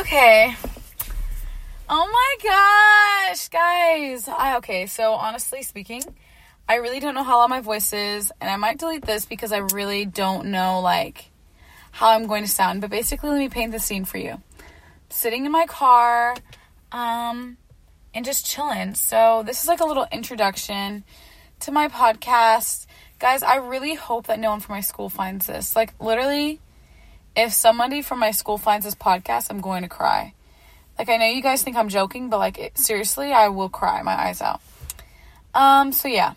Okay. Oh my gosh, guys. I, okay, so honestly speaking, I really don't know how loud my voice is, and I might delete this because I really don't know like how I'm going to sound. But basically, let me paint the scene for you. Sitting in my car, um, and just chilling. So this is like a little introduction to my podcast. Guys, I really hope that no one from my school finds this. Like literally, if somebody from my school finds this podcast, I'm going to cry. Like I know you guys think I'm joking, but like it, seriously, I will cry my eyes out. Um so yeah.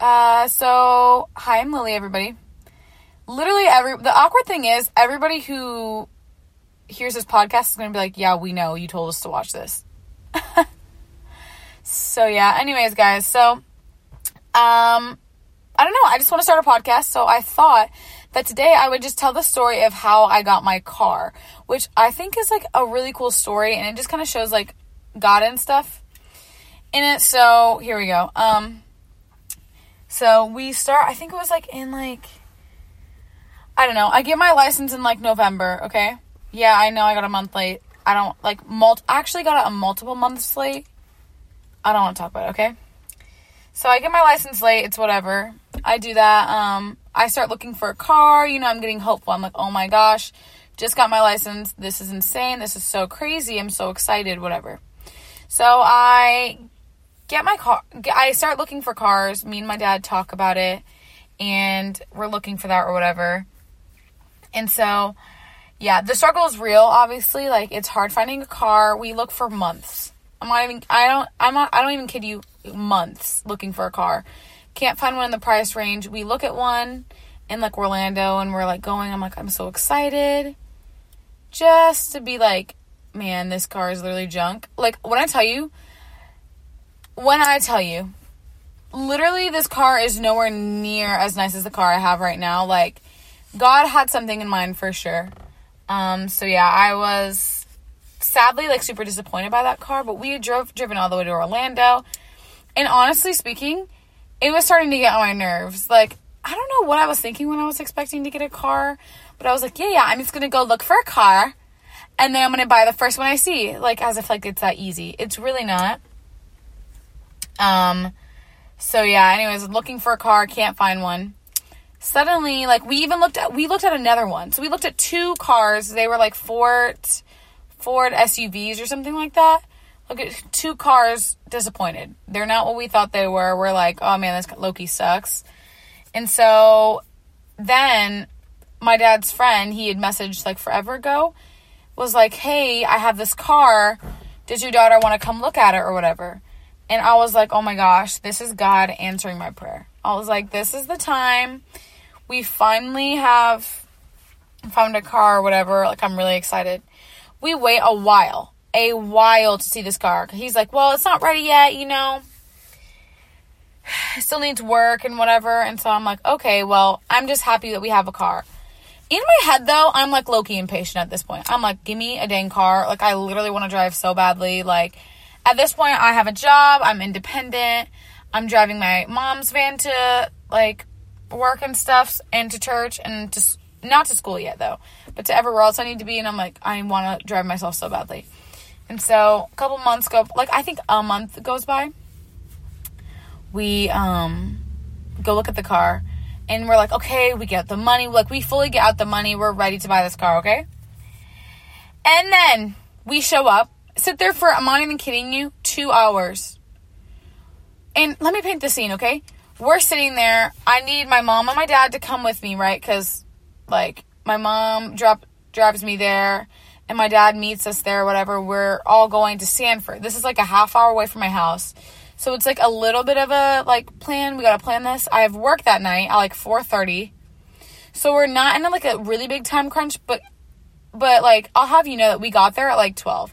Uh, so hi, I'm Lily. Everybody. Literally, every the awkward thing is everybody who hears this podcast is going to be like, "Yeah, we know you told us to watch this." so yeah. Anyways, guys. So, um, I don't know. I just want to start a podcast, so I thought that today I would just tell the story of how I got my car, which I think is like a really cool story, and it just kind of shows like God and stuff in it. So here we go. Um so we start, I think it was like in like, I don't know. I get my license in like November, okay? Yeah, I know I got a month late. I don't like mult I actually got a multiple months late. I don't want to talk about it, okay? So I get my license late, it's whatever. I do that. Um I start looking for a car, you know, I'm getting hopeful. I'm like, "Oh my gosh, just got my license. This is insane. This is so crazy. I'm so excited, whatever." So I get my car. I start looking for cars. Me and my dad talk about it, and we're looking for that or whatever. And so, yeah, the struggle is real. Obviously, like it's hard finding a car. We look for months. I'm not even. I don't. I'm not. I don't even kid you. Months looking for a car. Can't find one in the price range. We look at one in like Orlando, and we're like going. I'm like, I'm so excited, just to be like, man, this car is literally junk. Like when I tell you when I tell you, literally, this car is nowhere near as nice as the car I have right now. Like, God had something in mind for sure. Um, so yeah, I was sadly like super disappointed by that car, but we drove driven all the way to Orlando. And honestly speaking, it was starting to get on my nerves. Like, I don't know what I was thinking when I was expecting to get a car, but I was like, yeah, yeah, I'm just gonna go look for a car and then I'm gonna buy the first one I see. Like as if like it's that easy. It's really not. Um, so yeah, anyways, looking for a car, can't find one. Suddenly, like we even looked at we looked at another one. So we looked at two cars. They were like Ford Ford SUVs or something like that. Look at two cars disappointed. They're not what we thought they were. We're like, oh man, this lowkey sucks. And so then my dad's friend, he had messaged like forever ago, was like, hey, I have this car. Does your daughter want to come look at it or whatever? And I was like, oh my gosh, this is God answering my prayer. I was like, this is the time. We finally have found a car or whatever. Like, I'm really excited. We wait a while, a while to see this car. He's like, well, it's not ready yet, you know. It still needs work and whatever. And so I'm like, okay, well, I'm just happy that we have a car. In my head, though, I'm like lowkey impatient at this point. I'm like, give me a dang car. Like, I literally want to drive so badly. Like, at this point, I have a job, I'm independent, I'm driving my mom's van to like work and stuff, and to church, and to not to school yet though, but to everywhere else I need to be. And I'm like, I want to drive myself so badly. And so a couple months go, like I think a month goes by. We um go look at the car, and we're like, okay, we get the money. Like we fully get out the money. We're ready to buy this car. Okay. And then we show up sit there for, I'm not even kidding you, two hours. And let me paint the scene, okay? We're sitting there. I need my mom and my dad to come with me, right? Because, like, my mom drop, drives me there and my dad meets us there, whatever. We're all going to Sanford. This is like a half hour away from my house. So it's like a little bit of a like plan. We gotta plan this. I have work that night at like 4:30. So we're not in a, like a really big time crunch, but but like I'll have you know that we got there at like 12.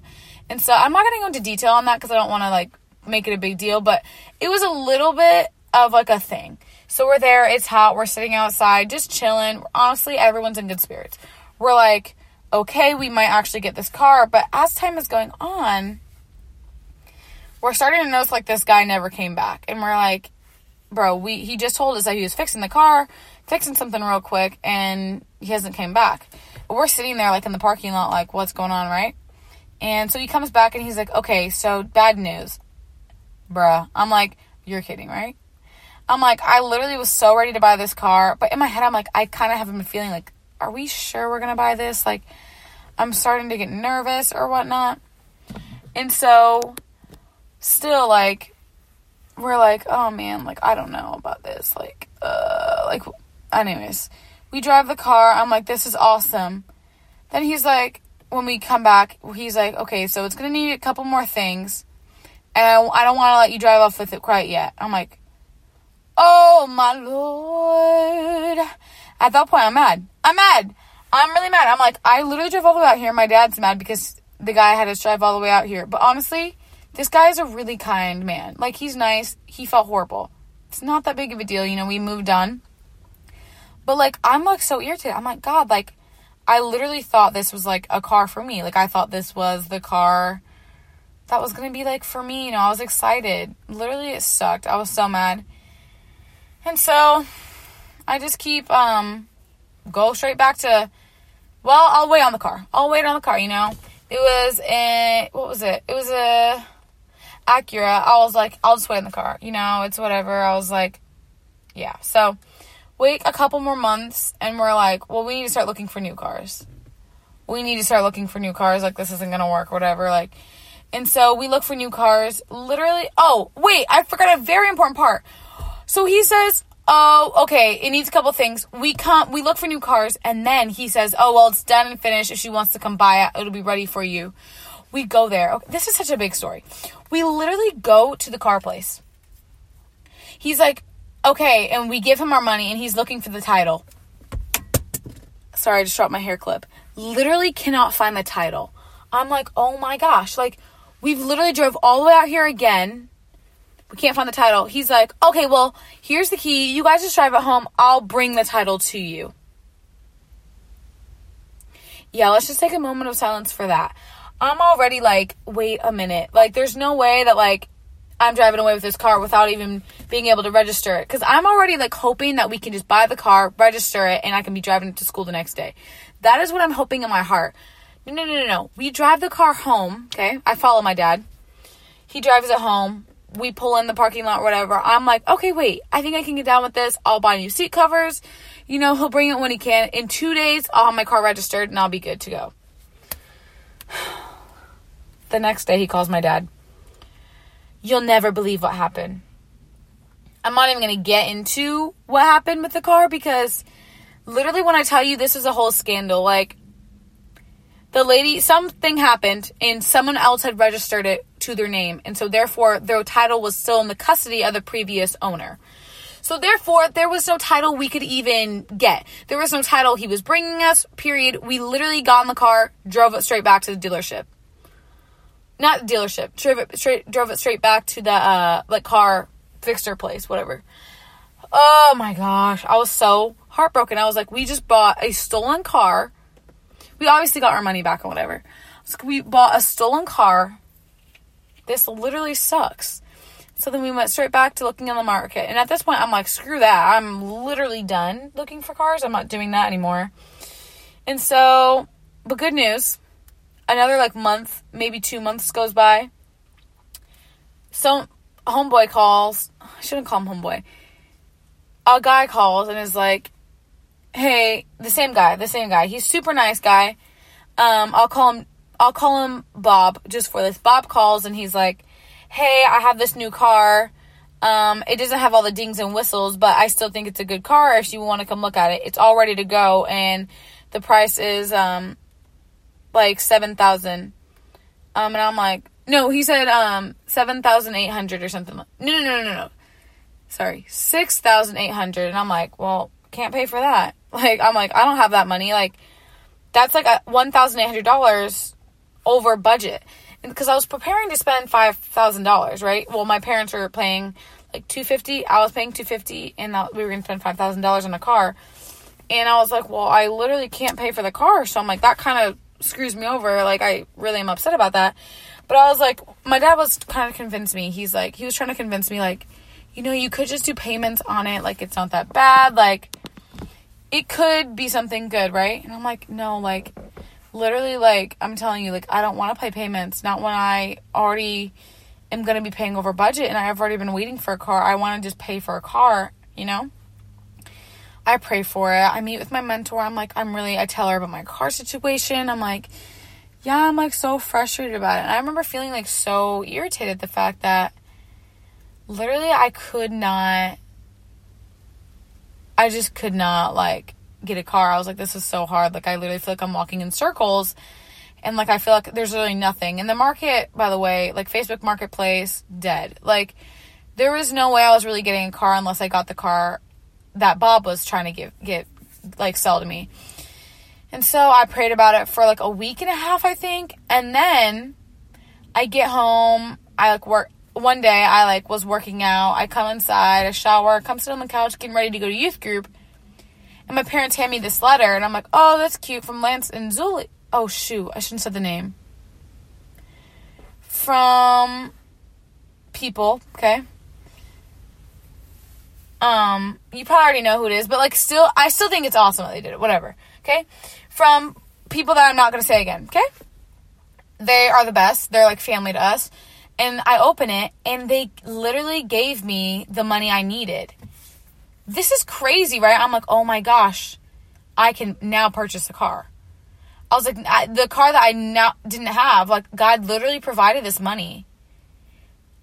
And so I'm not to go into detail on that because I don't want to like make it a big deal, but it was a little bit of like a thing. So we're there, it's hot, we're sitting outside, just chilling. Honestly, everyone's in good spirits. We're like, okay, we might actually get this car, but as time is going on, we're starting to notice like this guy never came back. And we're like, bro, we he just told us that he was fixing the car, fixing something real quick, and he hasn't came back. But we're sitting there like in the parking lot, like, what's going on, right? And so he comes back and he's like, okay, so bad news. Bruh. I'm like, you're kidding, right? I'm like, I literally was so ready to buy this car. But in my head, I'm like, I kind of have been feeling like, are we sure we're going to buy this? Like, I'm starting to get nervous or whatnot. And so, still, like, we're like, oh man, like, I don't know about this. Like, uh, like, anyways, we drive the car. I'm like, this is awesome. Then he's like, when we come back, he's like, okay, so it's gonna need a couple more things, and I, I don't want to let you drive off with it quite yet. I'm like, oh my lord. At that point, I'm mad. I'm mad. I'm really mad. I'm like, I literally drove all the way out here. My dad's mad because the guy had us drive all the way out here. But honestly, this guy is a really kind man. Like, he's nice. He felt horrible. It's not that big of a deal. You know, we moved on. But, like, I'm, like, so irritated. I'm like, God, like, I literally thought this was like a car for me. Like I thought this was the car that was gonna be like for me. You know, I was excited. Literally, it sucked. I was so mad. And so, I just keep um go straight back to. Well, I'll wait on the car. I'll wait on the car. You know, it was a what was it? It was a Acura. I was like, I'll just wait in the car. You know, it's whatever. I was like, yeah. So wait a couple more months and we're like, well, we need to start looking for new cars. We need to start looking for new cars. Like, this isn't to work, whatever. Like, and so we look for new cars. Literally, oh, wait, I forgot a very important part. So he says, oh, okay, it needs a couple things. We come, we look for new cars, and then he says, oh, well, it's done and finished. If she wants to come buy it, it'll be ready for you. We go there. Okay, this is such a big story. We literally go to the car place. He's like, okay, and we give him our money and he's looking for the title. Sorry, I just dropped my hair clip. Literally cannot find the title. I'm like, oh my gosh, like we've literally drove all the way out here again. We can't find the title. He's like, okay, well, here's the key. You guys just drive it home. I'll bring the title to you. Yeah, let's just take a moment of silence for that. I'm already like, wait a minute. Like, there's no way that, like, I'm driving away with this car without even being able to register it. Because I'm already like hoping that we can just buy the car, register it, and I can be driving it to school the next day. That is what I'm hoping in my heart. No, no, no, no, no. We drive the car home. Okay. I follow my dad. He drives it home. We pull in the parking lot, whatever. I'm like, okay, wait. I think I can get down with this. I'll buy new seat covers. You know, he'll bring it when he can. In two days, I'll have my car registered and I'll be good to go. the next day, he calls my dad You'll never believe what happened. I'm not even going to get into what happened with the car because literally when I tell you this is a whole scandal, like the lady, something happened and someone else had registered it to their name. And so therefore their title was still in the custody of the previous owner. So therefore, there was no title we could even get. There was no title he was bringing us, period. We literally got in the car, drove it straight back to the dealership not dealership. Drove it straight drove it straight back to the uh like car fixer place, whatever. Oh my gosh, I was so heartbroken. I was like, we just bought a stolen car. We obviously got our money back or whatever. So we bought a stolen car. This literally sucks. So then we went straight back to looking on the market. And at this point, I'm like, screw that. I'm literally done looking for cars. I'm not doing that anymore. And so, but good news another like month, maybe two months goes by. So homeboy calls. I shouldn't call him homeboy. A guy calls and is like, "Hey, the same guy, the same guy. He's super nice guy. Um, I'll call him. I'll call him Bob just for this. Bob calls and he's like, "Hey, I have this new car. Um, it doesn't have all the dings and whistles, but I still think it's a good car. If you want to come look at it, it's all ready to go, and the price is um like 7,000. Um, and I'm like, no, he said, um, 7,800 or something. No, no, no, no, no. Sorry, 6,800. And I'm like, well, can't pay for that. Like, I'm like, I don't have that money. Like, that's like a $1,800 over budget. Because I was preparing to spend $5,000, right? Well, my parents were paying like 250 I was paying 250 and we were going to spend $5,000 on a car. And I was like, well, I literally can't pay for the car. So I'm like, that kind of screws me over. Like, I really am upset about that. But I was like, my dad was kind of convinced me. He's like, he was trying to convince me, like, you know, you could just do payments on it. Like, it's not that bad. Like, it could be something good, right? And I'm like, no, like, literally like I'm telling you, like I don't want to pay payments. Not when I already am gonna be paying over budget and I've already been waiting for a car. I want to just pay for a car, you know. I pray for it. I meet with my mentor. I'm like, I'm really. I tell her about my car situation. I'm like, yeah, I'm like so frustrated about it. And I remember feeling like so irritated the fact that literally I could not. I just could not like get a car. I was like, this is so hard. Like, I literally feel like I'm walking in circles. And like, I feel like there's really nothing. And the market, by the way, like Facebook Marketplace, dead. Like, there was no way I was really getting a car unless I got the car that Bob was trying to give, get, like, sell to me. And so I prayed about it for like a week and a half, I think. And then I get home. I like work. One day I like was working out. I come inside, I shower, come sit on the couch, getting ready to go to youth group. And my parents hand me this letter, and I'm like, oh, that's cute from Lance and Zuli. Oh, shoot, I shouldn't have said the name. From people, okay? Um, you probably already know who it is, but like, still, I still think it's awesome that they did it. Whatever, okay? From people that I'm not gonna say again, okay? They are the best. They're like family to us. And I open it, and they literally gave me the money I needed this is crazy, right? I'm like, oh my gosh, I can now purchase a car. I was like, I, the car that I now didn't have, like, God literally provided this money.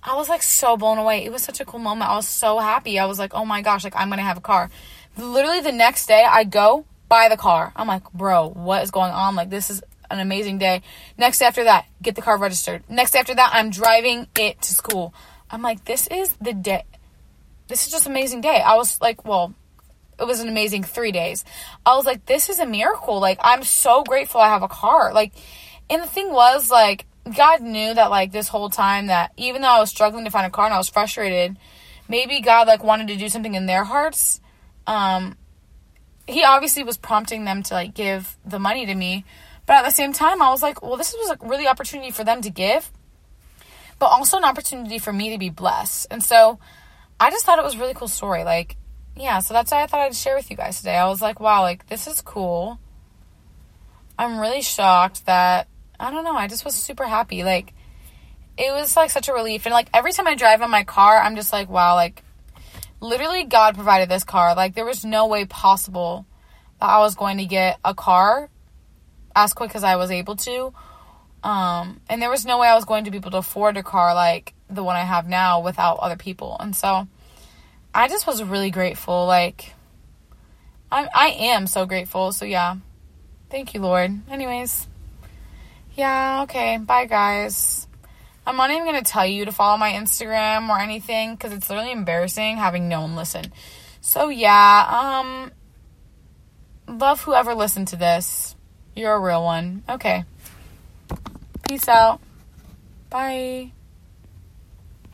I was like so blown away. It was such a cool moment. I was so happy. I was like, oh my gosh, like, I'm gonna have a car. Literally, the next day, I go buy the car. I'm like, bro, what is going on? Like, this is an amazing day. Next after that, get the car registered. Next after that, I'm driving it to school. I'm like, this is the day this is just amazing day. I was like, well, it was an amazing three days. I was like, this is a miracle. Like, I'm so grateful I have a car. Like, and the thing was, like, God knew that, like, this whole time that even though I was struggling to find a car and I was frustrated, maybe God, like, wanted to do something in their hearts. Um, he obviously was prompting them to, like, give the money to me. But at the same time, I was like, well, this was a really opportunity for them to give, but also an opportunity for me to be blessed. And so, I just thought it was a really cool story. Like, yeah, so that's why I thought I'd share with you guys today. I was like, wow, like, this is cool. I'm really shocked that, I don't know, I just was super happy. Like, it was like such a relief. And like, every time I drive in my car, I'm just like, wow, like, literally, God provided this car. Like, there was no way possible that I was going to get a car as quick as I was able to. Um, and there was no way I was going to be able to afford a car like the one I have now without other people. And so I just was really grateful. Like, I, I am so grateful. So, yeah. Thank you, Lord. Anyways, yeah, okay. Bye, guys. I'm not even going to tell you to follow my Instagram or anything because it's literally embarrassing having no one listen. So, yeah, um, love whoever listened to this. You're a real one. Okay. Peace out. Bye.